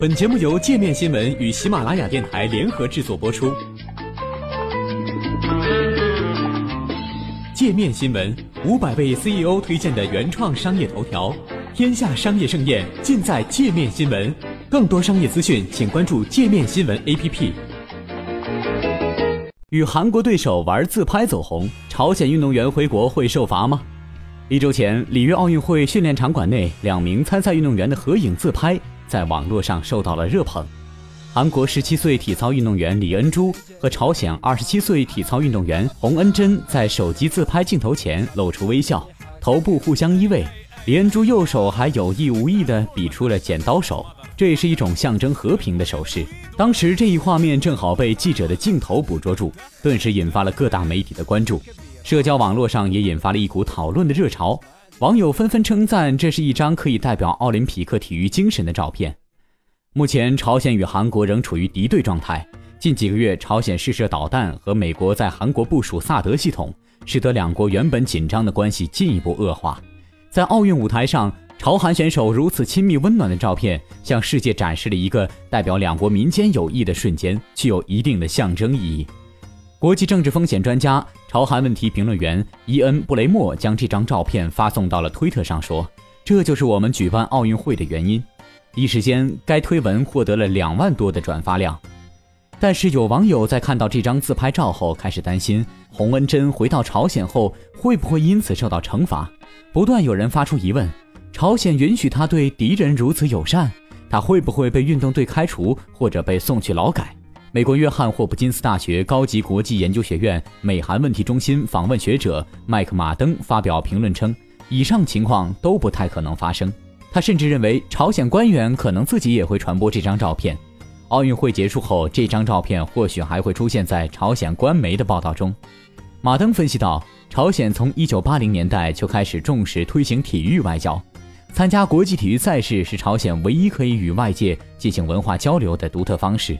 本节目由界面新闻与喜马拉雅电台联合制作播出。界面新闻五百位 CEO 推荐的原创商业头条，天下商业盛宴尽在界面新闻。更多商业资讯，请关注界面新闻 APP。与韩国对手玩自拍走红，朝鲜运动员回国会受罚吗？一周前，里约奥运会训练场馆内，两名参赛运动员的合影自拍。在网络上受到了热捧，韩国十七岁体操运动员李恩珠和朝鲜二十七岁体操运动员洪恩珍在手机自拍镜头前露出微笑，头部互相依偎。李恩珠右手还有意无意地比出了剪刀手，这也是一种象征和平的手势。当时这一画面正好被记者的镜头捕捉住，顿时引发了各大媒体的关注，社交网络上也引发了一股讨论的热潮。网友纷纷称赞，这是一张可以代表奥林匹克体育精神的照片。目前，朝鲜与韩国仍处于敌对状态。近几个月，朝鲜试射导弹和美国在韩国部署萨德系统，使得两国原本紧张的关系进一步恶化。在奥运舞台上，朝韩选手如此亲密温暖的照片，向世界展示了一个代表两国民间友谊的瞬间，具有一定的象征意义。国际政治风险专家、朝韩问题评论员伊恩·布雷默将这张照片发送到了推特上，说：“这就是我们举办奥运会的原因。”一时间，该推文获得了两万多的转发量。但是，有网友在看到这张自拍照后，开始担心洪恩珍回到朝鲜后会不会因此受到惩罚。不断有人发出疑问：朝鲜允许他对敌人如此友善，他会不会被运动队开除或者被送去劳改？美国约翰霍普金斯大学高级国际研究学院美韩问题中心访问学者麦克马登发表评论称，以上情况都不太可能发生。他甚至认为，朝鲜官员可能自己也会传播这张照片。奥运会结束后，这张照片或许还会出现在朝鲜官媒的报道中。马登分析道，朝鲜从1980年代就开始重视推行体育外交，参加国际体育赛事是朝鲜唯一可以与外界进行文化交流的独特方式。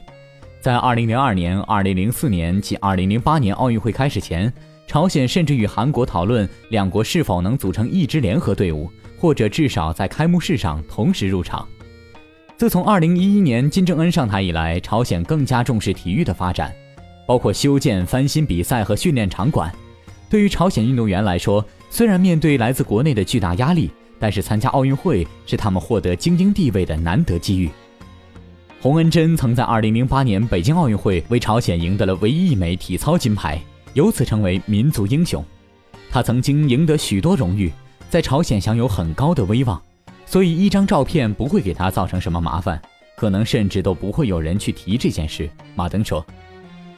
在2002年、2004年及2008年奥运会开始前，朝鲜甚至与韩国讨论两国是否能组成一支联合队伍，或者至少在开幕式上同时入场。自从2011年金正恩上台以来，朝鲜更加重视体育的发展，包括修建、翻新比赛和训练场馆。对于朝鲜运动员来说，虽然面对来自国内的巨大压力，但是参加奥运会是他们获得精英地位的难得机遇。洪恩珍曾在2008年北京奥运会为朝鲜赢得了唯一一枚体操金牌，由此成为民族英雄。他曾经赢得许多荣誉，在朝鲜享有很高的威望，所以一张照片不会给他造成什么麻烦，可能甚至都不会有人去提这件事。马登说：“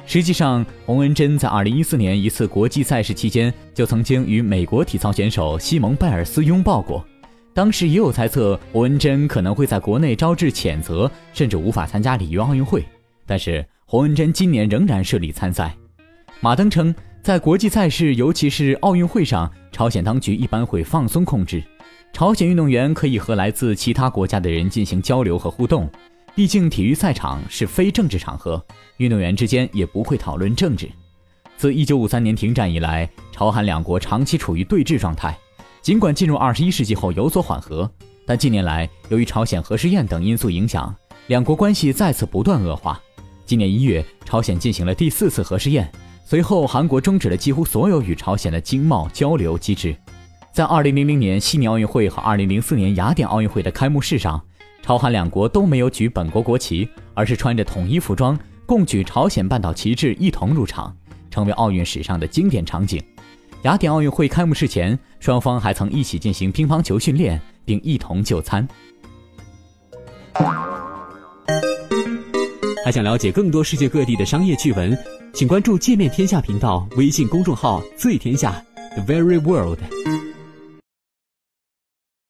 实际上，洪恩珍在2014年一次国际赛事期间就曾经与美国体操选手西蒙·拜尔斯拥抱过。”当时也有猜测，洪恩珍可能会在国内招致谴责，甚至无法参加里约奥运会。但是洪恩珍今年仍然顺利参赛。马登称，在国际赛事，尤其是奥运会上，朝鲜当局一般会放松控制，朝鲜运动员可以和来自其他国家的人进行交流和互动。毕竟体育赛场是非政治场合，运动员之间也不会讨论政治。自1953年停战以来，朝韩两国长期处于对峙状态。尽管进入二十一世纪后有所缓和，但近年来由于朝鲜核试验等因素影响，两国关系再次不断恶化。今年一月，朝鲜进行了第四次核试验，随后韩国终止了几乎所有与朝鲜的经贸交流机制。在二零零零年悉尼奥运会和二零零四年雅典奥运会的开幕式上，朝韩两国都没有举本国国旗，而是穿着统一服装，共举朝鲜半岛旗帜一同入场，成为奥运史上的经典场景。雅典奥运会开幕式前，双方还曾一起进行乒乓球训练，并一同就餐。还想了解更多世界各地的商业趣闻，请关注“界面天下”频道微信公众号“最天下 The Very World”。